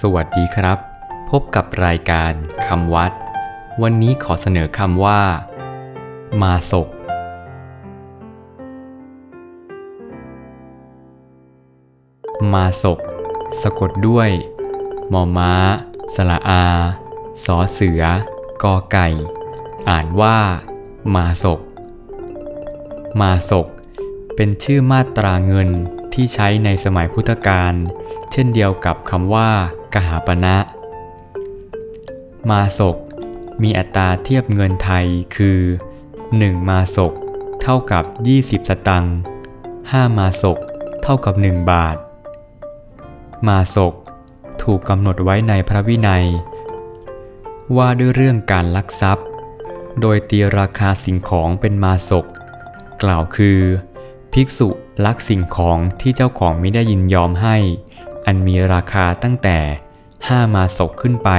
สวัสดีครับ พบกับรายการคำวัด วันนี้ขอเสนอคำว่า มาศก มาศก สะกดด้วย มอม้า สละอา สอเสือ กอไก่ อ่านว่า มาศก มาศก เป็นชื่อมาตราเงินที่ใช้ในสมัยพุทธกาลเช่นเดียวกับคำว่า กหาปณะมาศกมีอัตราเทียบเงินไทยคือ 1 มาศกเท่ากับ 20 สตังค์5มาศกเท่ากับ 1 บาท มาศกถูกกำหนดไว้ในพระวินัย ว่าด้วยเรื่องการลักทรัพย์ โดยตีราคาสิ่งของเป็นมาศก กล่าวคือ ภิกษุลักสิ่งของที่เจ้าของไม่ได้ยินยอมให้ อันมีราคาตั้งแต่ 5 มาศกขึ้นไป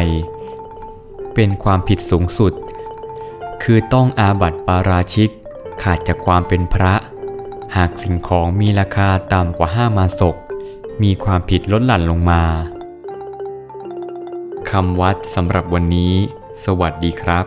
เป็นความผิดสูงสุด คือต้องอาบัติปาราชิก ขาดจากความเป็นพระ หากสิ่งของมีราคาต่ำกว่า 5 มาศก มีความผิดลดหลั่นลงมา คำวัดสำหรับวันนี้ สวัสดีครับ